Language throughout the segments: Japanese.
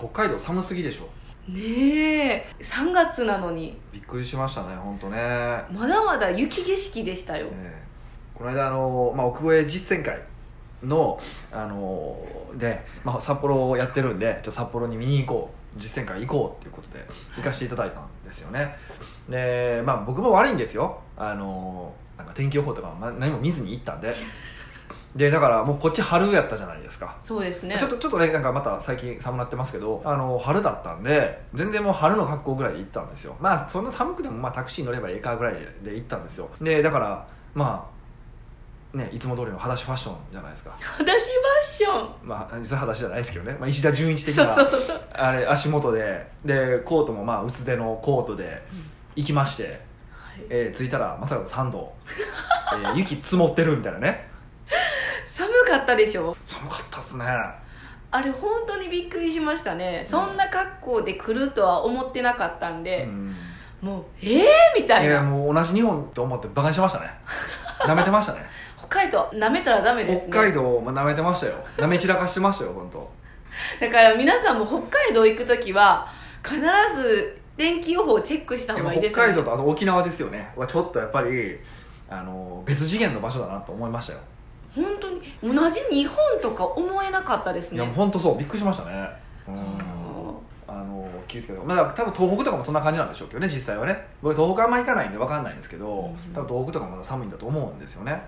北海道寒すぎでしょ。ねえ。3月なのに。びっくりしましたね本当ね、まだまだ雪景色でしたよ。ええ。この間あの、まあ、奥越え実践会のあので、まあ、札幌をやってるんでちょ札幌に見に行こう実践会行こうっていうことで行かせていただいたんですよね。でまあ僕も悪いんですよ。あのなんか天気予報とか何も見ずに行ったんででだからもうこっち春やったじゃないですか。そうですね。ちょっとちょっとねなんかまた最近寒なってますけどあの春だったんで全然もう春の格好ぐらいで行ったんですよ。まあそんな寒くてもまあタクシー乗ればいいかぐらいで行ったんですよ。でだからまあねいつも通りの裸足ファッションじゃないですか。裸足ファッション？まあ実際裸足じゃないですけどね、まあ、石田純一的なあれ足元で。でコートもまあ薄手のコートで行きまして、はい。えー着いたらまさかの3度、えー雪積もってるみたいなね寒かったでしょ？寒かったっすね。あれ本当にびっくりしましたね、そんな格好で来るとは思ってなかったんで、うん。もうええー、みたいいやなもう同じ日本と思ってバカにしてましたね。舐めてましたね。北海道なめたらダメですね。北海道も舐めてましたよ。舐め散らかしてましたよ本当。だから皆さんも北海道行く時は必ず天気予報をチェックした方がいいです北海道とあと沖縄ですよね。はちょっとやっぱりあの別次元の場所だなと思いましたよ、本当に。同じ日本とか思えなかったですね。いや本当そう。びっくりしましたね。うん。あの気をつけて。まあ多分東北とかもそんな感じなんでしょうけどね実際はね。僕東北あんま行かないんで分かんないんですけど、うん。多分東北とかも寒いんだと思うんですよね。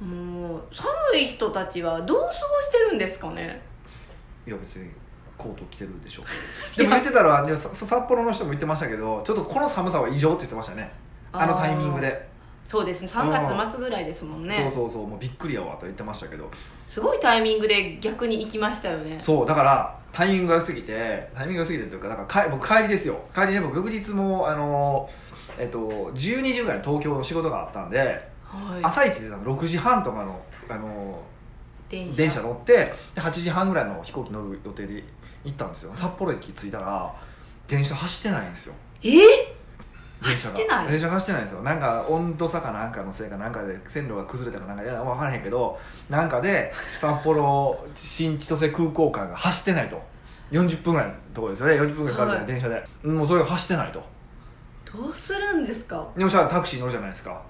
もう寒い人たちはどう過ごしてるんですかね。いや別にコート着てるでしょ でも言ってたら札幌の人も言ってましたけどちょっとこの寒さは異常って言ってましたね。あのタイミングで、そうですね。3月末ぐらいですもんね。そうそうそう。もうびっくりやわと言ってましたけど。すごいタイミングで逆に行きましたよね。そう。だからタイミングが良すぎてタイミングが良すぎてというかだから帰僕帰りですよ。帰りで僕翌日もあのえっと12時ぐらいに東京の仕事があったんで、はい。朝一で6時半とかのあの電車。電車乗ってで8時半ぐらいの飛行機乗る予定で行ったんですよ。札幌駅着いたら電車走ってないんですよ。えー走ってない。電車走ってないんですよ。なんか温度差かなんかのせいかなんかで線路が崩れたかなんかいや分からへんけどなんかで札幌新千歳空港間が走ってないと。40分ぐらいのところですよね。40分ぐらいかかるじゃない、はい。電車で。もうそれが走ってないと。どうするんですか？でもそしたらタクシー乗るじゃないですか。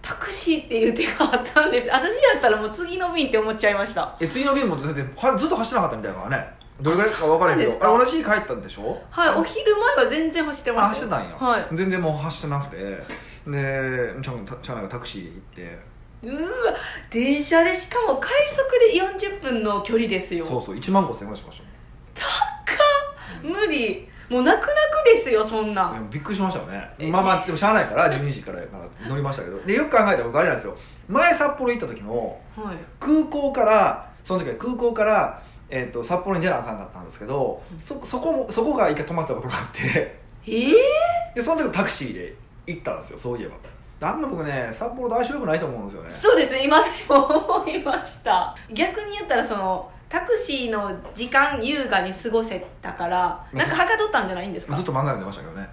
タクシーっていう手があったんです。私だったらもう次の便って思っちゃいました。え次の便もだってはずっと走ってなかったみたいだからねどれぐらいか分からへんけど。あそうなんあ同じ日帰ったんでしょ？はいお昼前は全然走ってあました。走ってたんや、はい。全然もう走ってなくて。でちゃんちゃんがタクシー行って。うーわ電車でしかも快速で40分の距離ですよ。そうそう1万5000円ぐらいしました無理。もう泣く泣くですよそんな。びっくりしましたよね。え。まあまあでもしゃあないから12時からやから乗りましたけど。でよく考えたら僕あれなんですよ。前札幌行った時もはい。空港からその時は空港から、えー、と札幌に出なあかんかったんですけどそそこもそこが一回止まったことがあって。えー、でその時もタクシーで行ったんですよそういえば。あんま僕ね札幌大丈夫くないと思うんですよね。そうですね今私も思いました。逆に言ったらそのタクシーの時間優雅に過ごせたからなんかはかどったんじゃないんですか？ずっと漫画読んでましたけどね。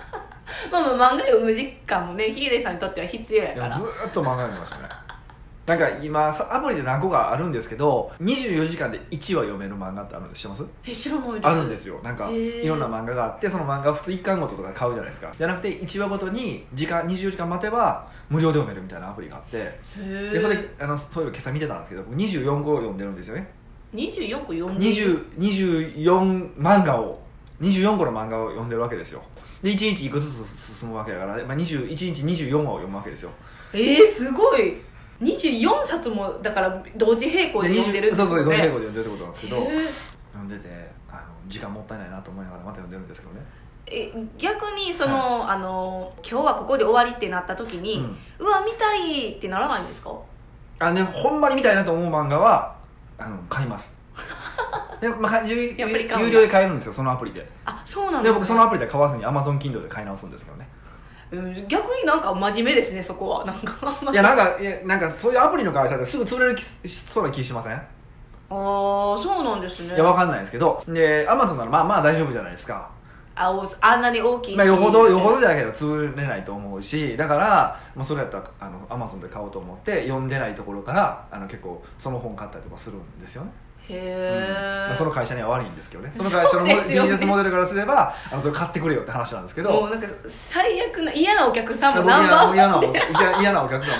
まあまあ漫画読む時間もねヒゲさんにとっては必要やから。ずーっと漫画読んでましたねなんか今さアプリで何個かあるんですけど24時間で1話読める漫画ってあるんです。知ってます？え知らないあるんですよ。なんかいろんな漫画があってその漫画を普通1巻ごととか買うじゃないですか。じゃなくて1話ごとに時間24時間待てば無料で読めるみたいなアプリがあって。でそれあのそういうの今朝見てたんですけど僕24個読んでるんですよね。24個読んで20 24漫画を24個の漫画を読んでるわけですよ。で1日1個ずつ進むわけだから、まあ、21日24話を読むわけですよ。えー、すごい24冊もだから同時並行で読んでる20そうそう同時並行でで読んでるってことなんですけど読んでてあの時間もったいないなと思いながらまた読んでるんですけどね。え逆にその、あの今日はここで終わりってなった時に、うわ見たいってならないんですか？あねほんまに見たいなと思う漫画はあの買います。で、まあ、有有料で買えるんですよそのアプリで。あそうなんです、ね、で僕そのアプリで買わずに AmazonKindle で買い直すんですけどねうん逆になんか真面目ですねそこは。なんかいやなんかいやなんかそういうアプリの会社ですぐ潰れる気しそうな気しません？ああそうなんですね。いやわかんないですけど。で Amazon ならまあまあ大丈夫じゃないですか。あおあんなに大きいまあ、よほどよほどじゃないけど潰れないと思うし。だからもうそれやったらあの Amazon で買おうと思って読んでないところからあの結構その本買ったりとかするんですよねへえ、まあその会社には悪いんですけどね。その会社のビジネスモデルからすればあのそれ買ってくれよって話なんですけど。もうなんか最悪な嫌なお客さんも僕ナンバーワン嫌な嫌嫌なお客さ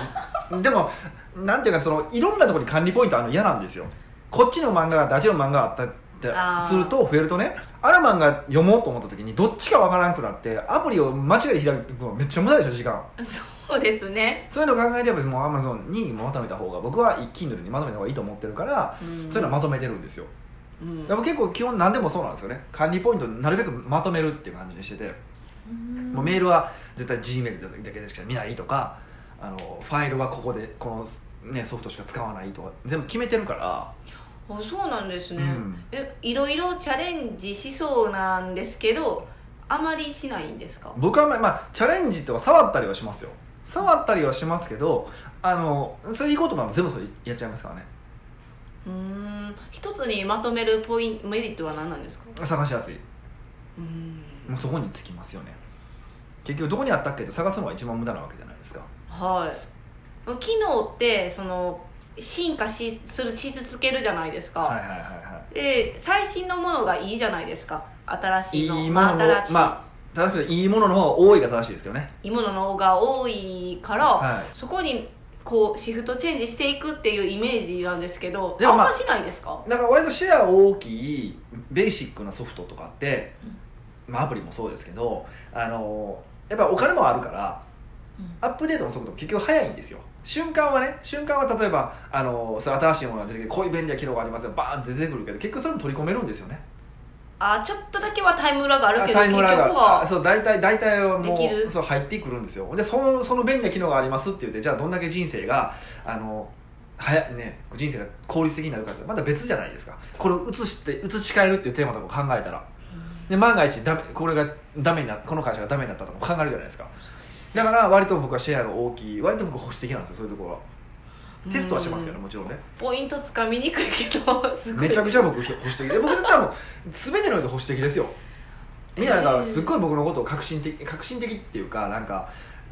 ん。でもなんていうかそのいろんなところに管理ポイントあるの嫌なんですよ。こっちの漫画があってあっちの漫画があったってすると増えるとねある漫画読もうと思った時にどっちかわからなくなってアプリを間違えて開くのめっちゃ無駄でしょ時間。そうですね、そういうのを考えてやっぱりもうアマゾンにまとめた方が僕は一 Kindle にまとめた方がいいと思ってるから、うん。そういうのはまとめてるんですよ。うん。でも結構基本何でもそうなんですよね。管理ポイントなるべくまとめるっていう感じにしてて、もうメールは絶対 G メールだけでしか見ないとかあのファイルはここでこの、ね、ソフトしか使わないとか全部決めてるから。あそうなんですね、うん。えいろいろチャレンジしそうなんですけどあまりしないんですか？僕はまあ、まあ、チャレンジとか触ったりはしますよ触ったりはしますけどあのそれいいことなの全部それやっちゃいますからね。うーん。一つにまとめるポイントメリットは何なんですか？探しやすい。うん。もうそこにつきますよね。結局どこにあったっけ？って探すのが一番無駄なわけじゃないですか。はい。機能ってその進化しするし続けるじゃないですか、はいはいはいはで最新のものがいいじゃないですか。新しいいの。いいものの真新しい、まあ正しくていいものの方が多いが正しいですけどね。いいものの方が多いから、はそこにこうシフトチェンジしていくっていうイメージなんですけどでもまああんましないですか？から割とシェア大きいベーシックなソフトとかって、まあ、アプリもそうですけどあのやっぱお金もあるからアップデートの速度も結局早いんですよ。瞬間はね瞬間は例えばあのそれ新しいものが出てきてこういう便利な機能がありますよバーンって出てくるけど結局それも取り込めるんですよねあちょっとだけはタイムラグあるけどタイムそう大体大体はもうそう入ってくるんですよ。でそのその便利な機能がありますって言ってじゃあどんだけ人生があのはやね人生が効率的になるかってまた別じゃないですか。これを移して移し替えるっていうテーマとか考えたら。で万が一ダメこれがダメになこの会社がダメになったとかも考えるじゃないですか。だから割と僕はシェアの大きい。割と僕保守的なんですよそういうところはテストはしますけどうんもちろんね。ポイントつかみにくいけど すごい。めちゃくちゃ僕保守的で僕多分全ての意味で保守的ですよ。みんななんかすっごい僕のことを革新的革新的っていうかなんか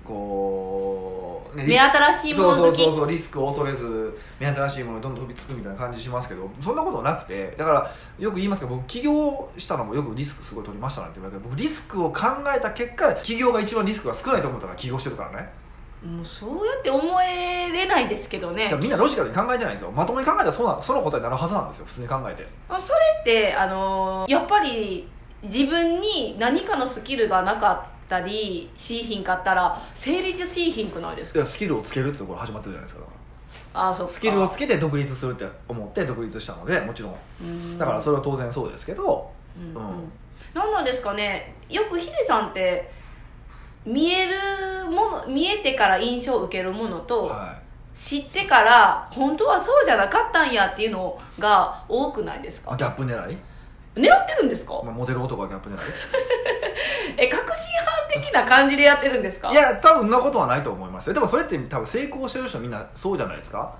こう、ね目新しいものそうそうそうリスクを恐れず目新しいものにどんどん飛びつくみたいな感じしますけどそんなことなくてだからよく言いますけど僕起業したのもよくリスクすごい取りましたなんて言われて僕リスクを考えた結果起業が一番リスクが少ないと思ったから起業してるからねもうそうやって思えれないですけどね。みんなロジカルに考えてないんですよ。まともに考えたらそうなその答えになるはずなんですよ普通に考えて。まあそれってあのーやっぱり自分に何かのスキルがなかったりしひんかったら成立しひんくないですか？いやスキルをつけるってところ始まってるじゃないですか。あそスキルをつけて独立するって思って独立したのでもちろん。だからそれは当然そうですけど、うんうん。何なんですかね。よくヒデさんって見えるもの見えてから印象を受けるものと、は知ってから本当はそうじゃなかったんやっていうのが多くないですい、か？あギャップ狙い、狙ってるんですか？まあ、モデル男はギャップ狙い。え確信犯的な感じでやってるんですか？いや多分そんなことはないと思いますよ。でもそれって多分成功してる人みんなそうじゃないですか？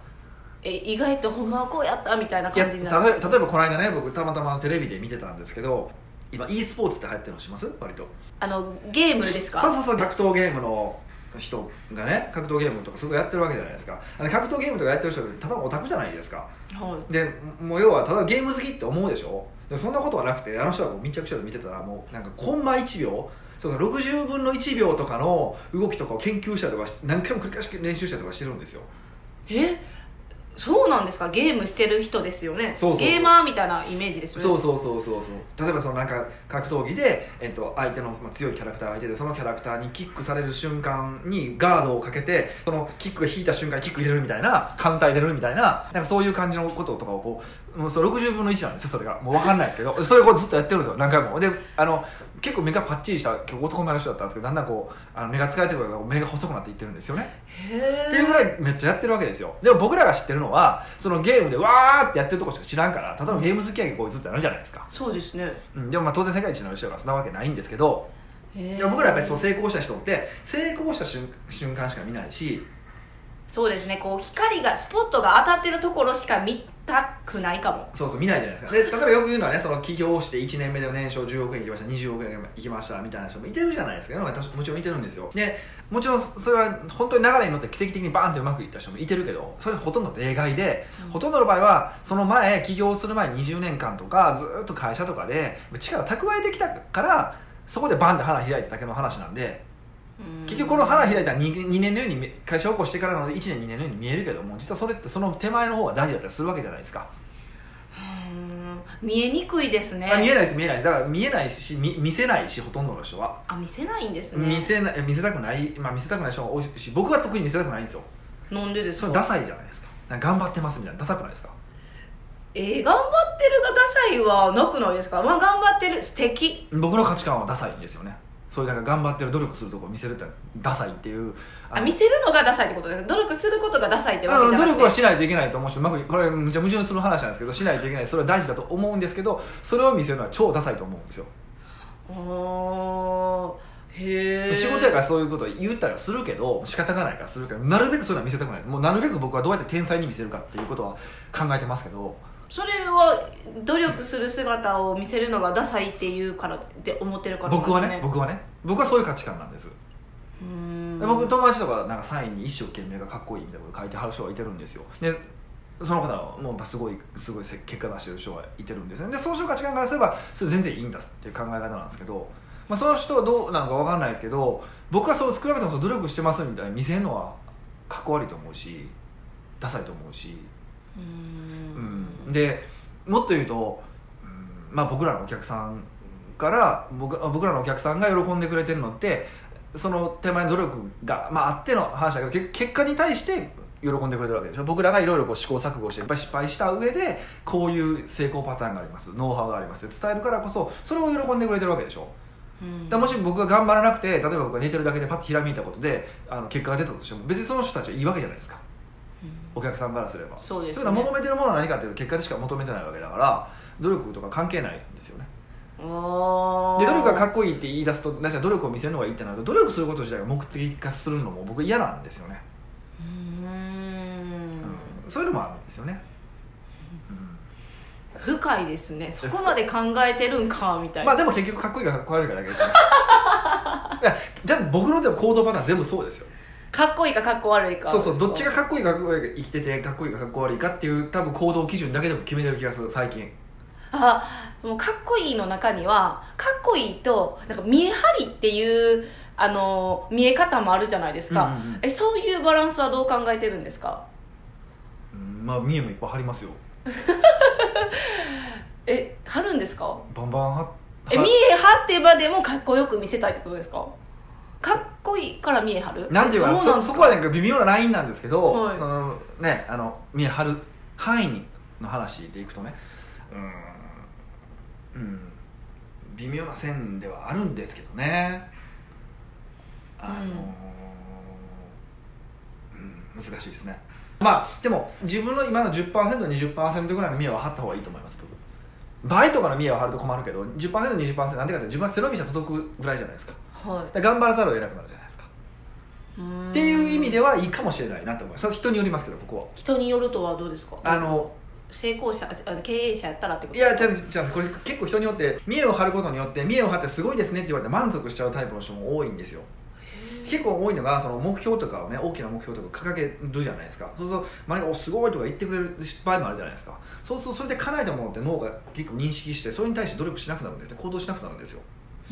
え意外とほんまはこうやったみたいな感じになる。例えばこの間ね僕たまたまテレビで見てたんですけど今 e スポーツって流行ってるのします？割と。あのゲームですか？そうそうそう格闘ゲームの人がね格闘ゲームとかすごいやってるわけじゃないですか。あの格闘ゲームとかやってる人ただのオタクじゃないですか。はい。でもう要はただゲーム好きって思うでしょ？でそんなことはなくてあの人はもう密着して見てたらもうなんかコンマ1秒そうか60分の1秒とかの動きとかを研究したりとかし何回も繰り返し練習したりとかしてるんですよ。え？そうなんですか？ゲームしてる人ですよね。そうそうゲーマーみたいなイメージですよね。そうそうそうそうそう。例えばそのなんか格闘技で、えっと、相手の、まあ、強いキャラクターが相手でそのキャラクターにキックされる瞬間にガードをかけてそのキックが引いた瞬間にキック入れるみたいなカウンター入れるみたいななんかそういう感じのこととかをこうもうそれ60分の1なんですよそれが。もう分かんないですけど。それをこうずっとやってるんですよ。何回も。であの結構目がパッチリした男前の人だったんですけどだんだんこうあの目が疲れてくるから目が細くなっていってるんですよね。へっていうぐらいめっちゃやってるわけですよ。でも僕らが知ってるのはそのゲームでわーってやってるとこしか知らんから例えばゲーム好きやけんこうずっとやるじゃないですか、そうですね。うん、でもまあ当然世界一の人がそんなわけないんですけどへでも僕らやっぱりそう成功した人って成功した瞬瞬間しか見ないしそうですね。こう光がスポットが当たってるところしか見たくないかも。そうそう見ないじゃないですか。で例えばよく言うのはねその起業して1年目で年商10億円いきました20億円いきましたみたいな人もいてるじゃないですか。世の中にもちろんいてるんですよ。でもちろんそれは本当に流れに乗って奇跡的にバーンってうまくいった人もいてるけどそれほとんど例外で、うん。ほとんどの場合はその前起業する前20年間とかずっと会社とかで力を蓄えてきたからそこでバンって花開いただけの話なんでうん結局この花開いたら 2, 2年のように会社を起こしてからの1年2年のように見えるけども実はそれってその手前の方が大事だったりするわけじゃないですか、うん。見えにくいですね。あ見えないです見えないです。だから見えないし見見せないしほとんどの人は、あ見せないんですね。見せない見せたくない、まあ、見せたくない人も多いし僕は特に見せたくないんですよ。なんでですか？それダサいじゃないですか頑張ってますみたいな。ダサくないですか？えー、頑張ってるがダサいはなくないですか？まあ頑張ってる素敵。僕の価値観はダサいんですよねそういうなんか頑張ってる努力するとこ見せるってダサいっていう。のあ見せるのがダサいってことです努力することがダサいってわけじゃな努力はしないといけないと思うしうまくこれむちゃ矛盾する話なんですけどしないといけない。それは大事だと思うんですけどそれを見せるのは超ダサいと思うんですよ。へえ仕事やからそういうことを言ったりはするけど仕方がないからするけどなるべくそういうのは見せたくない。もうなるべく僕はどうやって天才に見せるかっていうことは考えてますけどそれは努力する姿を見せるのがダサいっていうからって思ってるからなんです僕はね僕はね。僕はそういう価値観なんです、僕友達とかなんかサインに一生懸命がかっこいいみたいなこと書いてはる人がいてるんですよ。でその方はもうすごいすごい結果出してる人がいてるんですねでその人の価値観からすればそれ全然いいんだっていう考え方なんですけど、まあ、その人はどうなのか分かんないですけど僕はそう少なくとも努力してますみたいに見せるのはかっこ悪いと思うしダサいと思うし、うん。ん、でもっと言うと、うんまあ、僕らのお客さんから僕僕らのお客さんが喜んでくれてるのってその手前の努力が、まあ、あっての話だけどけ結果に対して喜んでくれてるわけでしょ。僕らがいろいろ試行錯誤していっぱい失敗した上でこういう成功パターンがあります。ノウハウがありますって伝えるからこそそれを喜んでくれてるわけでしょ。うん。だもし僕が頑張らなくて例えば僕が寝てるだけでパッとひらめいたことであの結果が出たとしても別にその人たちはいいわけじゃないですか。うんお客さんからすれば。そうですということは求めてるものは何かというと結果でしか求めてないわけだから努力とか関係ないんですよね。あで努力がかっっこいいって言い出すとじゃあ努力を見せるのがいいってなると努力すること自体が目的化するのも僕嫌なんですよね、うーん。そういうのもあるんですよね、深いですね。そこまで考えてるんかみたいな、まあでも結局かっこいいかかっこ悪いかだけですよ いやでも僕のでも行動パターン全部そうですよかっこいいかかっこ悪いか。そうそうどっちがかっこいいかかっこ悪いか生きててかっこいいかかっこ悪いかっていう多分行動基準だけでも決めてる気がする最近。あもうかっこいいの中にはかっこいいとなんか見え張りっていうあの見え方もあるじゃないですか、うんうんうん。えそういうバランスはどう考えてるんですか？うんまあ見えもいっぱい張りますよ。え張るんですか？バンバン張え見え張ってまでもかっこよく見せたいってことですか？かっこいいから見え張る？なんていうかなそそこはなんか微妙なラインなんですけど、はい。そのねあの見え張る範囲の話でいくとねうん、うん、微妙な線ではあるんですけどね。あのーうん、難しいですね。まあでも自分の今の 10%20% ぐらいの見えは張った方がいいと思います僕倍とかの見えは張ると困るけど 10%20% なんでかって自分は背伸びしたら届くぐらいじゃないですか。はだから頑張らざるを得なくなるじゃないですか。っていう意味ではいいかもしれないなと思います。人によりますけどここ人によるとはどうですか？はあの成功者あ経営者やったらってこといやじゃあじゃあこれ結構人によって見栄を張ることによって見栄を張ってすごいですねって言われて満足しちゃうタイプの人も多いんですよ結構多いのがその目標とかをね大きな目標とか掲げるじゃないですか。そうすると周りが「おすごい」とか言ってくれる場合もあるじゃないですか。そうするとそれで叶えたものって脳が結構認識してそれに対して努力しなくなるんですね。行動しなくなるんですよ。っ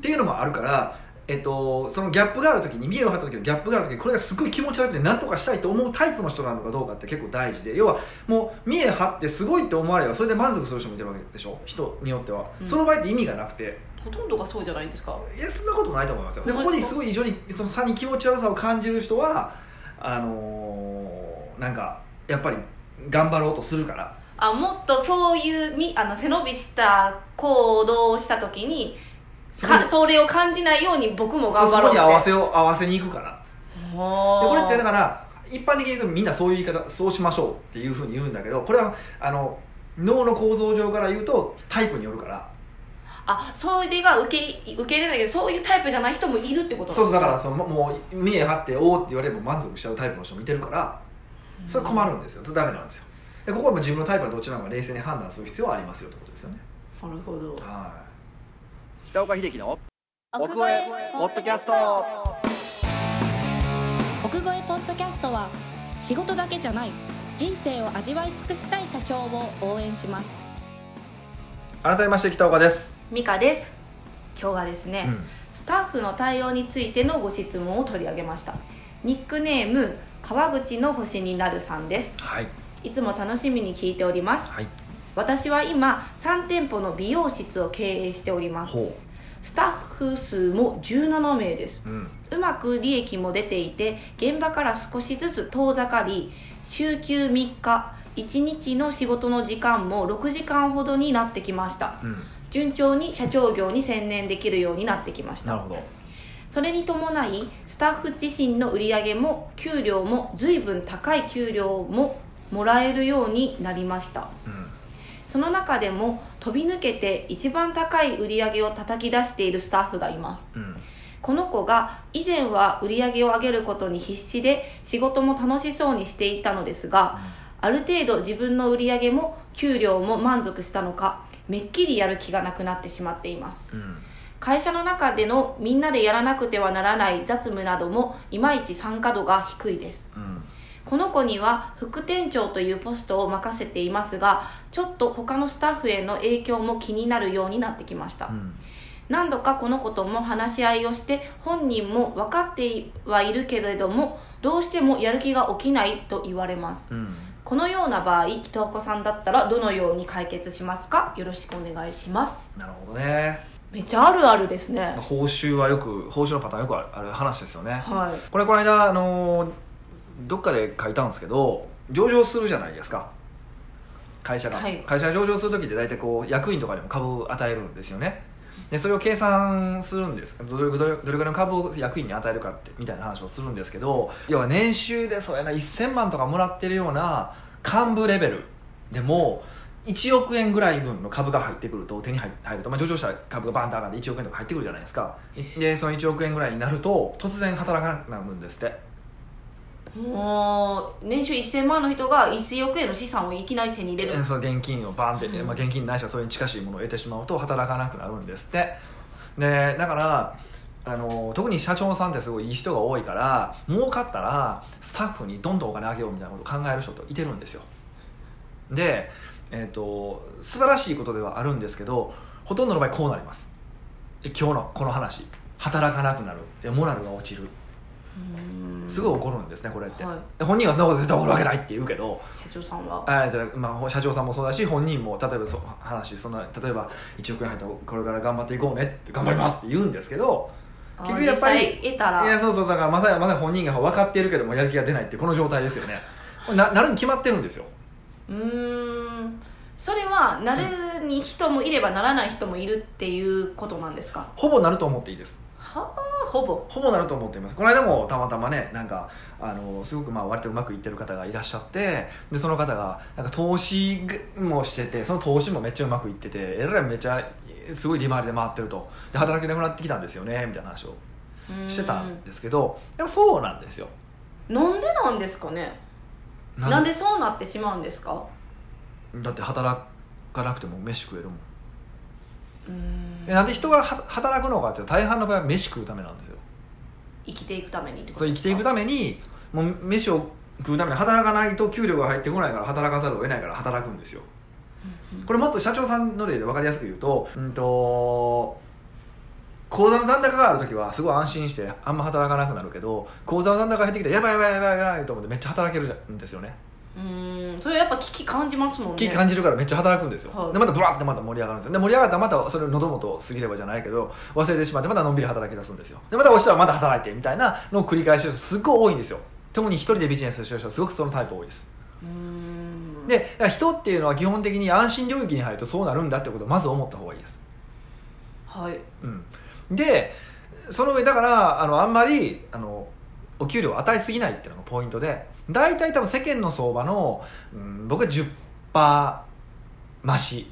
ていうのもあるから、えっと、そのギャップがある時に見栄を張った時のギャップがある時にこれがすごい気持ち悪くて何とかしたいと思うタイプの人なのかどうかって結構大事で。要はもう見栄張ってすごいって思われればそれで満足する人もいてるわけでしょ？人によっては、うん。その場合って意味がなくてほとんどがそうじゃないんですか？いやそんなことないと思いますよ。でうんここにすごい異常にその差に気持ち悪さを感じる人はあのーなんかやっぱり頑張ろうとするから。あもっとそういうみあの背伸びした行動をした時にかそれを感じないように僕も頑そそ張ろうって。こに合わせを合わせに行くから。でこれってだから一般的に言うとみんなそういう言い方そうしましょうっていうふうに言うんだけどこれはあの脳の構造上から言うとタイプによるからあそれが受け受け入れないけどそういうタイプじゃない人もいるってことそうそうだからそのもう見え張っておおって言われれば満足しちゃうタイプの人もいてるからそれ困るんですよ。それダメなんですよ。でここはもう自分のタイプがどちらか冷静に判断する必要はありますよってことですよね。なるほど。はい。北岡秀樹の奥越えポッドキャスト。奥越えポッドキャストは仕事だけじゃない人生を味わい尽くしたい社長を応援します改めまして北岡です、ミカです。今日はですね、うん。スタッフの対応についてのご質問を取り上げました。ニックネーム川口の星になるさんです。はい。いつも楽しみに聞いております。はい。私は今3店舗の美容室を経営しております。ほスタッフ数も17名です。ううん。うまく利益も出ていて現場から少しずつ遠ざかり週休3日1日の仕事の時間も6時間ほどになってきました。うん。順調に社長業に専念できるようになってきました。なるほど。それに伴いスタッフ自身の売り上げも給料も随分高い給料ももらえるようになりました。うん。その中でも飛び抜けて一番高い売り上げを叩き出しているスタッフがいます。うん。この子が以前は売り上げを上げることに必死で仕事も楽しそうにしていたのですがある程度自分の売り上げも給料も満足したのかめっきりやる気がなくなってしまっています。うん。会社の中でのみんなでやらなくてはならない雑務などもいまいち参加度が低いです。うん。この子には副店長というポストを任せていますがちょっと他のスタッフへの影響も気になるようになってきました、うん。何度かこの子とも話し合いをして本人も分かってはいるけれどもどうしてもやる気が起きないと言われます。うんこのような場合北岡さんだったらどのように解決しますか？よろしくお願いします。なるほどね。めっちゃあるあるですね。報酬はよく報酬のパターンよくある話ですよね。はい。これこの間あのーどっかで書いたんですけど上場するじゃないですか。会社が、はい。会社が上場する時って大体こう役員とかにも株を与えるんですよねでそれを計算するんです。どれどれぐらいの株を役員に与えるかってみたいな話をするんですけど要は年収でそうやな1000万とかもらってるような幹部レベルでも1億円ぐらい分の株が入ってくると手に入ると、まあ、上場した株がバンと上がって1億円とか入ってくるじゃないですか。でその1億円ぐらいになると突然働かなくなるんですって。もう年収1000万の人が1億円の資産をいきなり手に入れる。えその現金をバンって、うん。まあ、現金ないしはそれに近しいものを得てしまうと働かなくなるんですって。でだからあの特に社長さんってすごいいい人が多いから儲かったらスタッフにどんどんお金あげようみたいなことを考える人といてるんですよ。で、えー、と素晴らしいことではあるんですけどほとんどの場合こうなります。で今日のこの話働かなくなる。でモラルが落ちる。うんすごい怒るんですねこれって、はい。で本人はそんなこと絶対怒るわけないって言うけど。社長さんは？あじゃあまあ、社長さんもそうだし本人も例えばそ話そんな例えば1億円入ったらこれから頑張っていこうねって頑張りますって言うんですけどあ結局やっぱりいやそうそうだからまさにまさに本人が分かっているけどもやる気が出ないってこの状態ですよね。ななるに決まってるんですよ。うーん。それはなるに人もいればならない人もいるっていうことなんですか？ほぼなると思っていいです。はあ？ほぼ。ほぼなると思っています。この間もたまたまねなんかあのすごくまあ割とうまくいってる方がいらっしゃってでその方がなんか投資もしててその投資もめっちゃうまくいっててえらいめっちゃすごい利回りで回ってると。で働けなくなってきたんですよねみたいな話をしてたんですけどでもそうなんですよ。なんでなんですかね？ななんでそうなってしまうんですか？だって働かなくても飯食えるもん。うーん。でなんで人がは働くのかっていうと大半の場合は飯食うためなんですよ。生きていくためにそう生きていくためにもう飯を食うために働かないと給料が入ってこないから働かざるを得ないから働くんですよ。うんうん。これもっと社長さんの例で分かりやすく言うと,、うん、と口座の残高がある時はすごい安心してあんま働かなくなるけど口座の残高が入ってきてやばいやばいやばいやばいと思ってめっちゃ働けるんですよねうーん。それやっぱ危機感じますもんね。危機感じるからめっちゃ働くんですよ、はい。でまたブワッてまた盛り上がる。んですよで盛り上がったらまたそれ喉元過ぎればじゃないけど忘れてしまってまたのんびり働き出すんですよ。でまた落ちたらまた働いてみたいなのを繰り返しすっごい多いんですよ。特に一人でビジネスしてる人はすごくそのタイプ多いです。うで人っていうのは基本的に安心領域に入るとそうなるんだってことをまず思った方がいいです。はい。うん、でその上だからあのあんまりあのお給料を与えすぎないっていうのがポイントで大体多分世間の相場の、うん、僕は10%増し。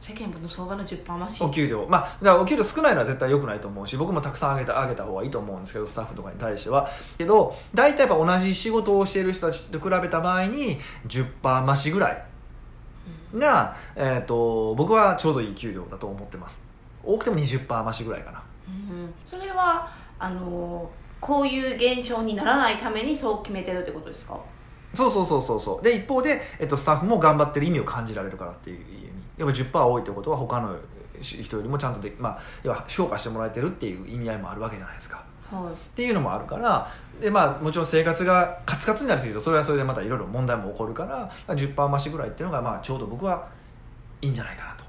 世間の相場の10%増し？お給料。まあだからお給料少ないのは絶対良くないと思うし僕もたくさん上げた上げた方がいいと思うんですけどスタッフとかに対しては。けど大体やっぱ同じ仕事をしている人たちと比べた場合に10%増しぐらいが、えー、と僕はちょうどいい給料だと思ってます。多くても20%増しぐらいかな。うんそれはあのこういう現象にならないためにそう決めてるってことですか？そうそうそうそうそう。で一方で、えっと、スタッフも頑張ってる意味を感じられるからっていう意味。やっぱ10%多いってことは他の人よりもちゃんとで、まあ、要は評価してもらえてるっていう意味合いもあるわけじゃないですか。はい。っていうのもあるからで、まあ、もちろん生活がカツカツになりすぎるとそれはそれでまたいろいろ問題も起こるから10%増しぐらいっていうのが、まあ、ちょうど僕はいいんじゃないかなと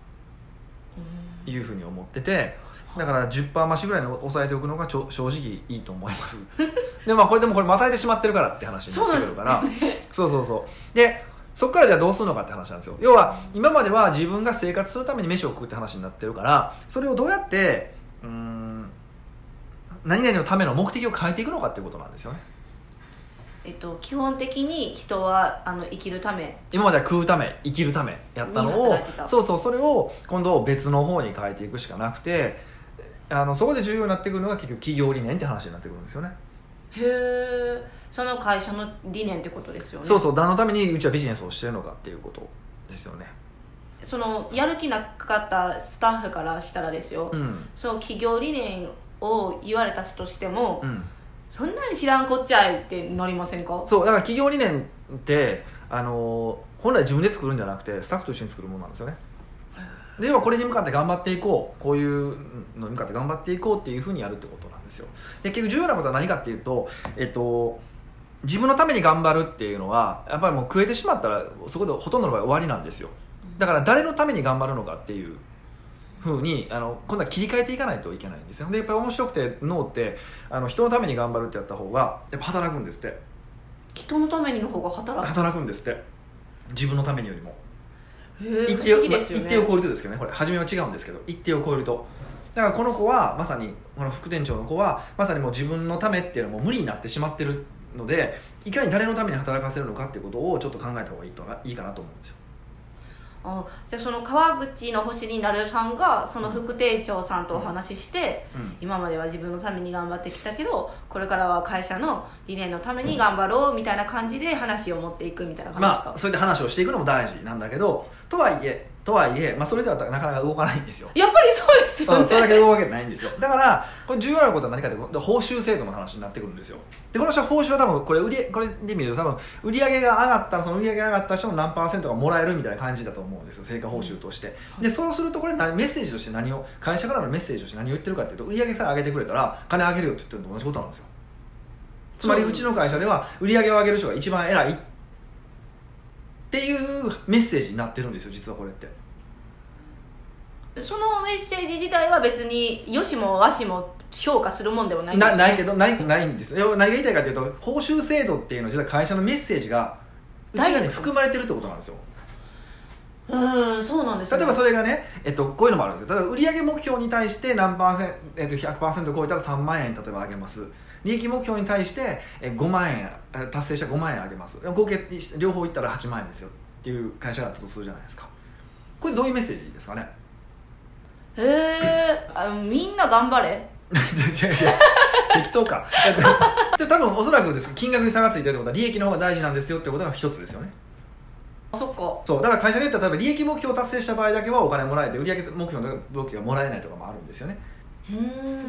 いうふうに思っててだから10%増しぐらいに抑えておくのが正直いいと思います。でまあこれでもこれまたいてしまってるからって話になってくるから。そうそうそうでそこからじゃあどうするのかって話なんですよ。要は今までは自分が生活するために飯を食うって話になってるからそれをどうやってうーん何々のための目的を変えていくのかっていうことなんですよね。えっと、基本的に人はあの生きるため。今までは食うため生きるためやったのにをそうそうそれを今度別の方に変えていくしかなくてあのそこで重要になってくるのが結局企業理念って話になってくるんですよね。へえその会社の理念ってことですよね。そうそう。何のためにうちはビジネスをしてるのかっていうことですよね。そのやる気なかったスタッフからしたらですよ、うん。その企業理念を言われたとしても、うん。そんなん知らんこっちゃいってなりませんか？そうだから企業理念ってあの本来自分で作るんじゃなくてスタッフと一緒に作るものなんですよねで要はこれに向かって頑張っていこうこういうのに向かって頑張っていこうっていうふうにやるってことなんですよ。で結局重要なことは何かっていうとえっと自分のために頑張るっていうのはやっぱりもう食えてしまったらそこでほとんどの場合終わりなんですよ。だから誰のために頑張るのかっていうふうにあの今度は切り替えていかないといけないんですよ。でやっぱり面白くて脳ってあの人のために頑張るってやった方がやっぱ働くんですって。人のためにの方が働く。働くんですって。自分のためによりも一定をね、まあ一定を超えるとですけどねこれ初めは違うんですけど一定を超えると。だからこの子はまさにこの副店長の子はまさにもう自分のためっていうのも無理になってしまってるのでいかに誰のために働かせるのかっていうことをちょっと考えた方がいいといいかなと思うんですよあじゃあその川口の星になるさんがその副店長さんとお話しして、うん。今までは自分のために頑張ってきたけどこれからは会社の理念のために頑張ろうみたいな感じで話を持っていくみたいな感じですか、まあそれで話をしていくのも大事なんだけどとはいえとはいえ、まあ、それではなかなか動かないんですよ。やっぱりそうですよね。うんそれだけ動くわけないんですよ。だからこれ重要なことは何かというと報酬制度の話になってくるんですよ。でこの人は報酬は多分これ売りこれで見ると多分売り上げが上がったらその売り上げが上がった人の何パーセントがもらえるみたいな感じだと思うんですよ。成果報酬として、でそうするとこれ何メッセージとして何を会社からのメッセージとして何を言ってるかっていうと売り上げさえ上げてくれたら金上げるよって言ってるのと同じことなんですよ。つまりう。ちの会社では売り上げを上げる人が一番偉いっていうメッセージになってるんですよ実はこれって。そのメッセージ自体は別によしもわしも評価するもんでもないんですよね。なないけどないないんです。よ何が言いたいかというと報酬制度っていうのは実は会社のメッセージが内側に含まれてるってことなんですよ。うんそうなんですね例えばそれがね、えっと、こういうのもあるんですよ。例えば売上目標に対して何パーセント、えっと、100%超えたら3万円例えば上げます利益目標に対してえ5万円え達成したら5万円上げます。合計両方いったら8万円ですよ。っていう会社があったとするじゃないですか。これどういうメッセージですかね？へえあみんな頑張れ。いやいや適当か。で多分おそらくです。金額に差がついてるってことは利益の方が大事なんですよってことが一つですよね。そっか。そう。だから会社によっては例えば利益目標を達成した場合だけはお金もらえて売上目標の動機がもらえないとかもあるんですよね、うん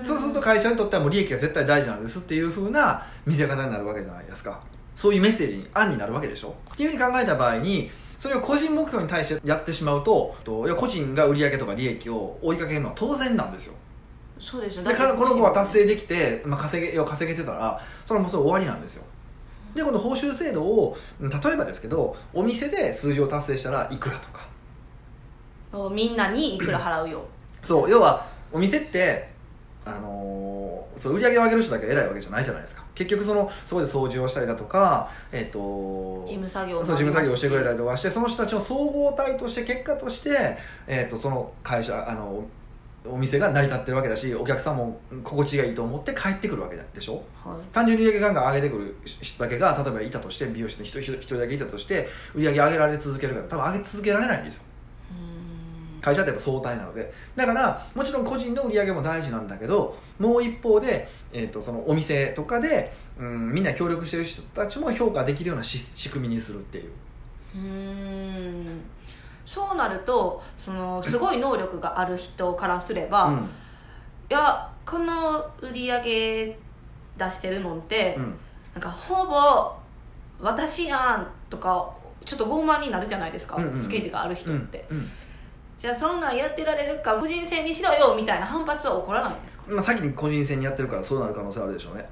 そうすると会社にとってはもう利益が絶対大事なんですっていうふうな見せ方になるわけじゃないですか。そういうメッセージに案になるわけでしょっていうふうに考えた場合にそれを個人目標に対してやってしまうとといや個人が売上とか利益を追いかけるのは当然なんですよ。そうですよだからこの子は達成できて、まあ、稼げ要は稼げてたらそれはもうそれ終わりなんですよ。でこの報酬制度をうん例えばですけどお店で数字を達成したらいくらとか。みんなにいくら払うよ。そう要はお店ってあのーそう売り上げを上げる人だけ偉いわけじゃないじゃないですか。結局そのそこで掃除をしたりだとかえっ、と事務作業もそう事務作業をしてくれたりととかしてその人たちの総合体として結果として、えー、とその会社あのお店が成り立ってるわけだしお客さんも心地がいいと思って帰ってくるわけでしょ？はい。単純に売上ガンガン上げてくる人だけが例えばいたとして美容室に一人一人だけいたとして売り上げ上げられ続けるから多分上げ続けられないんですよ。う会社ってやっぱ相対なので。だからもちろん個人の売り上げも大事なんだけどもう一方で、えー、とそのお店とかで、うん、みんな協力してる人たちも評価できるようなし仕組みにするっていう。うーん。そうなるとそのすごい能力がある人からすれば、いうん。やこの売り上げ出してるのって、うん。なんかほぼ私やんとかちょっと傲慢になるじゃないですか、うんうんうん。スキルがある人うんって、うんじゃあそんなんやってられるか個人戦にしろよみたいな反発は起こらないんですか？まあ、先に個人戦にやってるからそうなる可能性はあるでしょうね。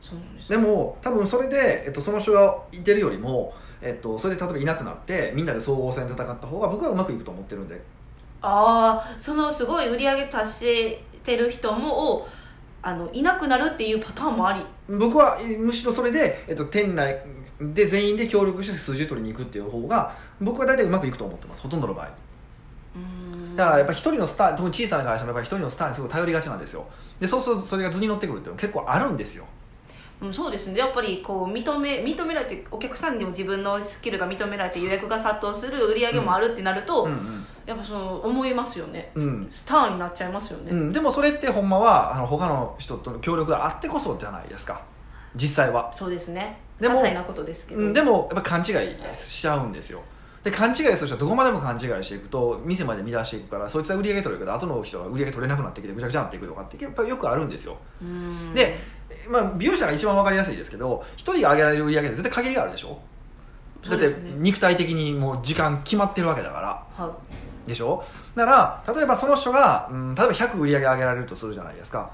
そうなんですでも多分それで、えっと、その人がいてるよりも、えっと、それで例えばいなくなってみんなで総合戦で戦った方が僕はうまくいくと思ってるんで。ああそのすごい売り上げ達してる人もあのいなくなるっていうパターンもあり。僕はえむしろそれで、えっと、店内で全員で協力して数字を取りに行くっていう方が僕は大体うまくいくと思ってます。ほとんどの場合だからやっぱり一人のスター特に小さな会社の場合一人のスターにすごい頼りがちなんですよ。でそうするとそれが図に乗ってくるっていうのは結構あるんですよ。うん、そうですね。やっぱりこう認め認められてお客さんにも自分のスキルが認められて予約が殺到する売り上げもあるってなると、うんうんやっぱその思いますよね、うん。スターになっちゃいますよね、うん、でもそれってほんまはあの他の人との協力があってこそじゃないですか。実際は。そうですね。些細なことですけど、うん、でもやっぱ勘違いしちゃうんですよで勘違いする人はどこまでも勘違いしていくと店まで乱していくからそいつは売り上げ取れるけど後の人は売り上げ取れなくなってきてぐちゃぐちゃになっていくとかってやっぱよくあるんですよ。うん。で、まあ、美容師が一番分かりやすいですけど一人が上げられる売り上げって絶対限りがあるでしょ。だって肉体的にもう時間決まってるわけだから。はでしょ。だから例えばその人が、うん、例えば100売り上げ上げられるとするじゃないですか。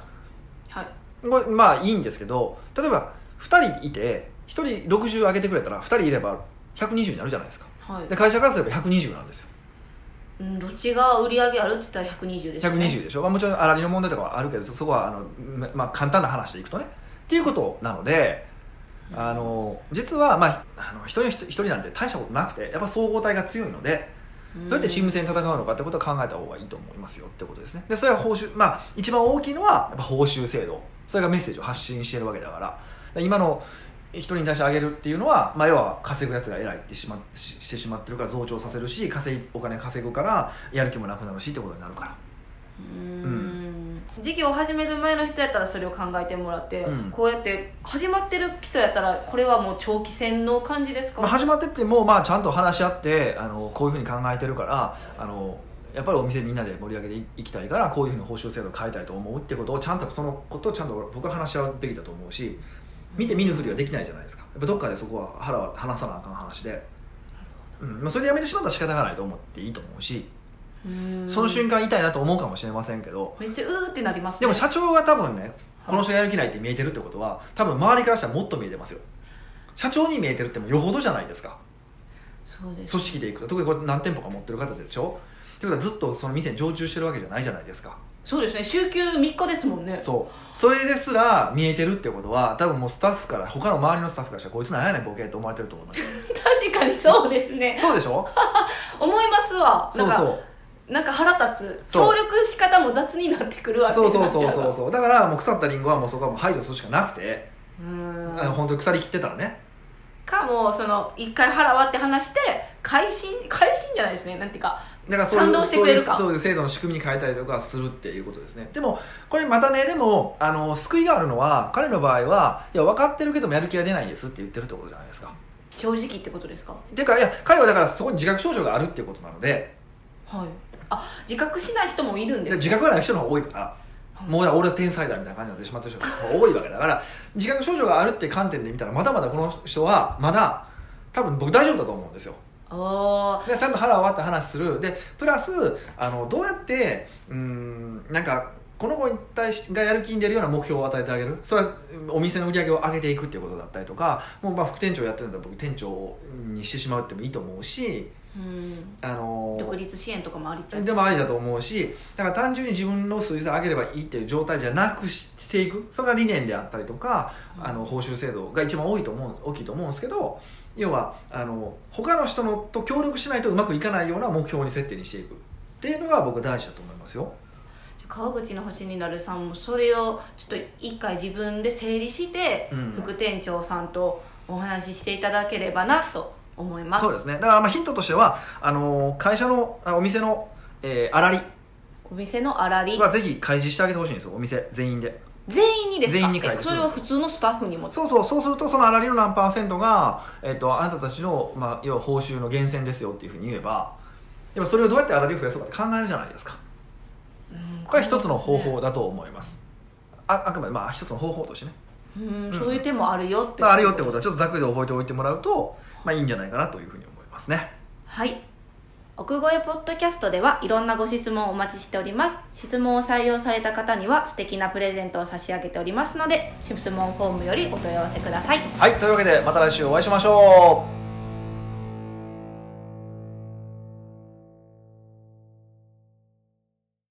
はい。これまあいいんですけど例えば2人いて1人60上げてくれたら2人いれば120になるじゃないですかはい。で会社からすれば120なんですよ。うん、どっちが売り上げあるって言ったら120ですよね。120でしょ、まあ、もちろん粗利の問題とかはあるけどそこはあの、ままあ、簡単な話でいくとね。っていうことなのであの実は、まあ、あの一人一人なんて大したことなくてやっぱ総合体が強いのでどうやってチーム戦で戦うのかってことを考えた方がいいと思いますよってことですね。でそれは報酬まあ一番大きいのはやっぱ報酬制度。それがメッセージを発信してるわけだから。今の一人に対して上げるっていうのは、まあ、要は稼ぐやつが偉いってしまししてしまってるから増長させるし稼いお金稼ぐからやる気もなくなるしってことになるから。うん。事業を始める前の人やったらそれを考えてもらって、うん。こうやって始まってる人やったらこれはもう長期戦の感じですか、まあ、始まってっても、まあ、ちゃんと話し合ってあのこういうふうに考えてるからあのやっぱりお店みんなで盛り上げていいきたいからこういうふうに報酬制度を変えたいと思うってことをちゃんとそのことをちゃんと僕は話し合うべきだと思うし見て見ぬふりはできないじゃないですか。やっぱどっかでそこは腹は話さなあかん話で、うん。まあ、それでやめてしまったら仕方がないと思っていいと思うしうん。その瞬間痛いなと思うかもしれませんけど。めっちゃうーってなりますね。でも社長が多分ねこの人がやる気ないって見えてるってことは多分周りからしたらもっと見えてますよ。社長に見えてるってもうよほどじゃないですか。そうです組織でいくと。特にこれ何店舗か持ってる方でしょ。ってことはずっとその店に常駐してるわけじゃないじゃないですかそうですね。週休3日ですもんね。そう。それですら見えてるってことは多分もうスタッフから他の周りのスタッフからしたらこいつなんやねんボケって思われてると思いますよ。確かにそうですね。そうでしょ？思いますわ。そうそう。なんか腹立つ。協力仕方も雑になってくるわけそうそうそううそうそう。だからもう腐ったリンゴはもうそこはもう排除するしかなくて、うん。あの本当に腐りきってたらね。かもうその一回腹割って話して改心改心じゃないですね。なんていうかだからそういう賛同してくれるか。そういうそういう制度の仕組みに変えたりとかするっていうことですね。でもこれまたねでもあの救いがあるのは彼の場合はいや分かってるけどもやる気が出ないですって言ってるってことじゃないですか。正直ってことですか？ていうかいや彼はだからそこに自覚症状があるっていうことなので。はい。あ自覚しない人もいるんですね。で自覚がない人の方が多い。からもう俺は天才だみたいな感じになってしまってる人が多いわけだから自覚症状があるって観点で見たらまだまだこの人はまだ多分僕大丈夫だと思うんですよちゃんと腹を割って話する。でプラスあのどうやってうーんなんかこの子に対しがやる気に出るような目標を与えてあげる？それはお店の売り上げを上げていくっていうことだったりとかもうまあ副店長やってるんだったら僕店長にしてしまうってもいいと思うしーうん。あの独立支援とかもありちゃう。でもありだと思うしだから単純に自分の数字さえ上げればいいっていう状態じゃなくししていく。それが理念であったりとか、うん。あの報酬制度が一番多いと思う大きいと思うんですけど要はあの他の人のと協力しないとうまくいかないような目標に設定にしていくっていうのが僕大事だと思いますよ。川口の星になるさんもそれをちょっと一回自分で整理して、うん。副店長さんとお話ししていただければなと思います。そうですね。だからまあヒントとしてはあの会社のあお店のえー、あらり。お店のあらり。はぜひ開示してあげてほしいんですよ。お店全員で全員にですか？全員に開えそ示す。るんですれは普通のスタッフにも？そうそうそうするとそのあらりの何パーセントが、えっとあなたたちの、まあ、要は報酬の源泉ですよっていうふうに言えばやっぱそれをどうやってあらりを増やそうかって考えるじゃないですか。うんこれは一つの方法だと思います。ああくまでまあ一つの方法としてね、うんうん。そういう手もあるよってまあ、あるよってことはちょっとざっくりで覚えておいてもらうと、まあ、いいんじゃないかなというふうに思いますね。はい奥越えポッドキャストではいろんなご質問をお待ちしております。質問を採用された方には素敵なプレゼントを差し上げておりますので質問フォームよりお問い合わせください。はいというわけでまた来週お会いしましょう。